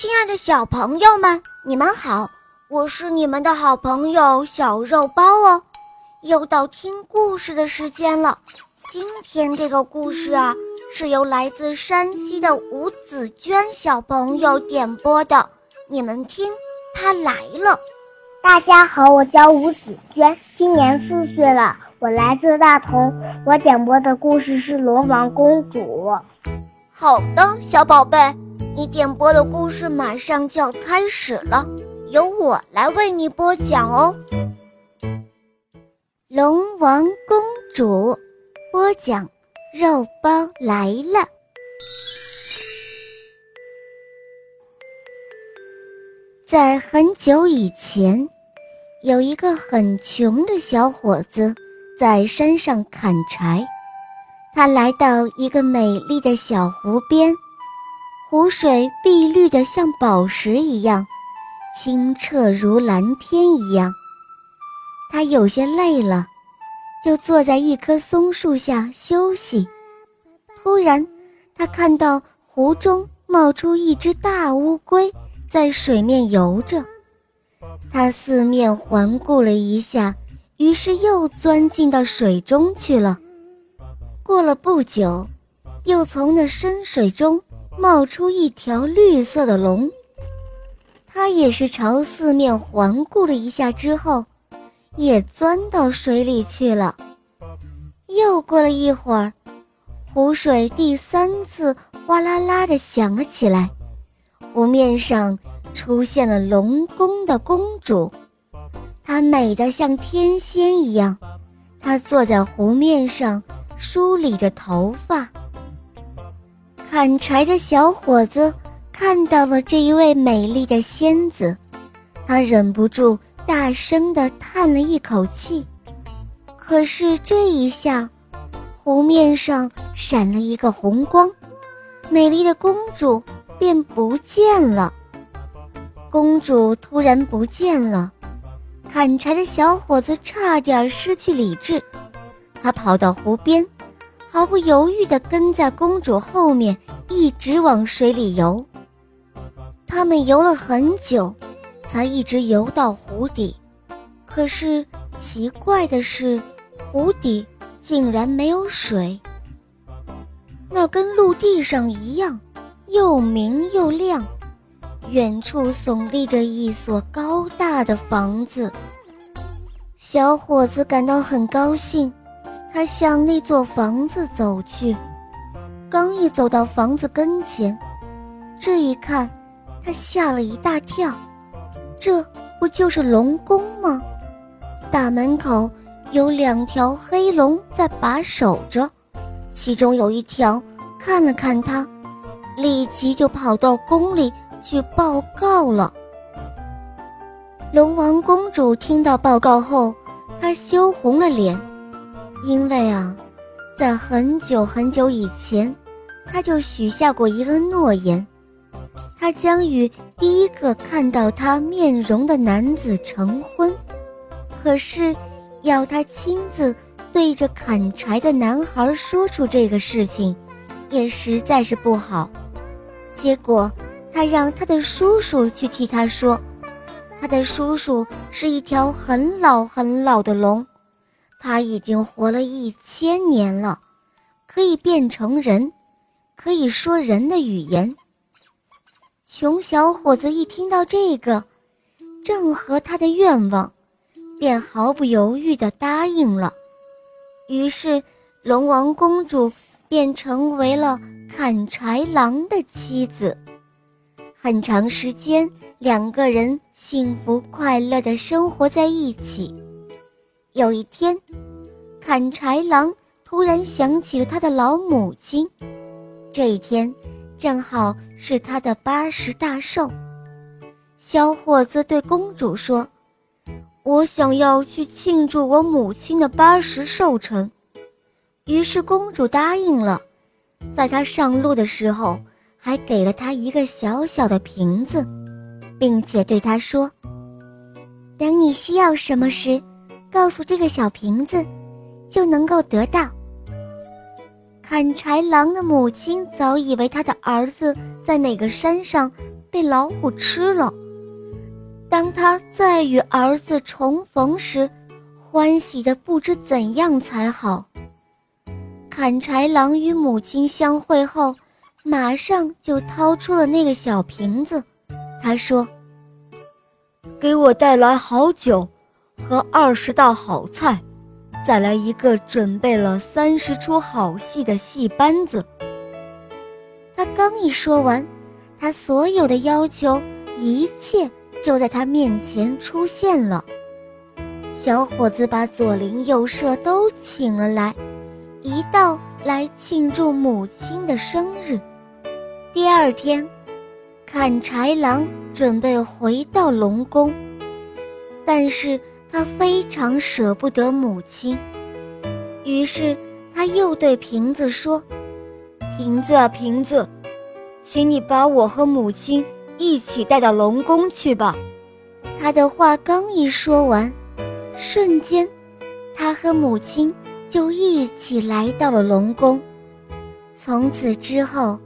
亲爱的小朋友们，你们好，我是你们的好朋友小肉包哦。又到听故事的时间了。今天这个故事啊，是由来自山西的吴子娟小朋友点播的。你们听，她来了。大家好，我叫吴子娟，今年四岁了，我来自大同。我点播的故事是《龙王公主》。好的，小宝贝。你点播的故事马上就要开始了，由我来为你播讲哦。龙王公主播讲，肉包来了。在很久以前，有一个很穷的小伙子在山上砍柴，他来到一个美丽的小湖边。湖水碧绿的像宝石一样，清澈如蓝天一样。他有些累了，就坐在一棵松树下休息。突然，他看到湖中冒出一只大乌龟，在水面游着。他四面环顾了一下，于是又钻进到水中去了。过了不久，又从那深水中。冒出一条绿色的龙，它也是朝四面环顾了一下之后，也钻到水里去了。又过了一会儿，湖水第三次哗啦啦地响了起来，湖面上出现了龙宫的公主，她美得像天仙一样，她坐在湖面上梳理着头发。砍柴的小伙子看到了这一位美丽的仙子，他忍不住大声地叹了一口气。可是这一下，湖面上闪了一个红光，美丽的公主便不见了。公主突然不见了，砍柴的小伙子差点失去理智，他跑到湖边。毫不犹豫地跟在公主后面，一直往水里游。他们游了很久，才一直游到湖底。可是奇怪的是，湖底竟然没有水。那儿跟陆地上一样，又明又亮。远处耸立着一所高大的房子。小伙子感到很高兴。他向那座房子走去，刚一走到房子跟前，这一看，他吓了一大跳。这不就是龙宫吗？大门口有两条黑龙在把守着，其中有一条看了看他，立即就跑到宫里去报告了。龙王公主听到报告后，她羞红了脸。因为啊，在很久很久以前，他就许下过一个诺言，他将与第一个看到他面容的男子成婚。可是，要他亲自对着砍柴的男孩说出这个事情，也实在是不好。结果，他让他的叔叔去替他说，他的叔叔是一条很老很老的龙。他已经活了一千年了，可以变成人，可以说人的语言。穷小伙子一听到这个，正合他的愿望，便毫不犹豫地答应了。于是，龙王公主便成为了砍柴郎的妻子。很长时间，两个人幸福快乐地生活在一起。有一天，砍柴郎突然想起了他的老母亲。这一天正好是他的八十大寿。小伙子对公主说：“我想要去庆祝我母亲的八十寿辰。”于是公主答应了。在他上路的时候，还给了他一个小小的瓶子，并且对他说：“等你需要什么时。”告诉这个小瓶子，就能够得到。砍柴郎的母亲早以为他的儿子在哪个山上被老虎吃了。当他再与儿子重逢时，欢喜的不知怎样才好。砍柴郎与母亲相会后，马上就掏出了那个小瓶子。他说：“给我带来好酒和二十道好菜，再来一个准备了三十出好戏的戏班子。”他刚一说完，他所有的要求一切就在他面前出现了。小伙子把左邻右舍都请了来，一道来庆祝母亲的生日。第二天。砍柴郎准备回到龙宫，但是他非常舍不得母亲，于是他又对瓶子说：“瓶子啊瓶子，请你把我和母亲一起带到龙宫去吧。”他的话刚一说完，瞬间，他和母亲就一起来到了龙宫。从此之后，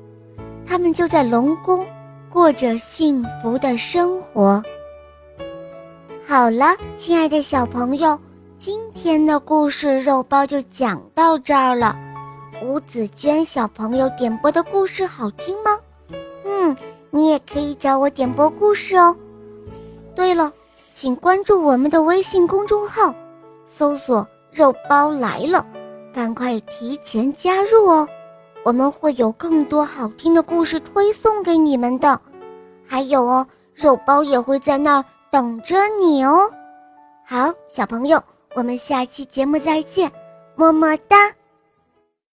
他们就在龙宫。过着幸福的生活。好了，亲爱的小朋友，今天的故事肉包就讲到这儿了。吴子娟小朋友点播的故事好听吗？嗯，你也可以找我点播故事哦。对了，请关注我们的微信公众号，搜索“肉包来了”，赶快提前加入哦。我们会有更多好听的故事推送给你们的，还有哦，肉包也会在那儿等着你哦。好，小朋友，我们下期节目再见，么么哒。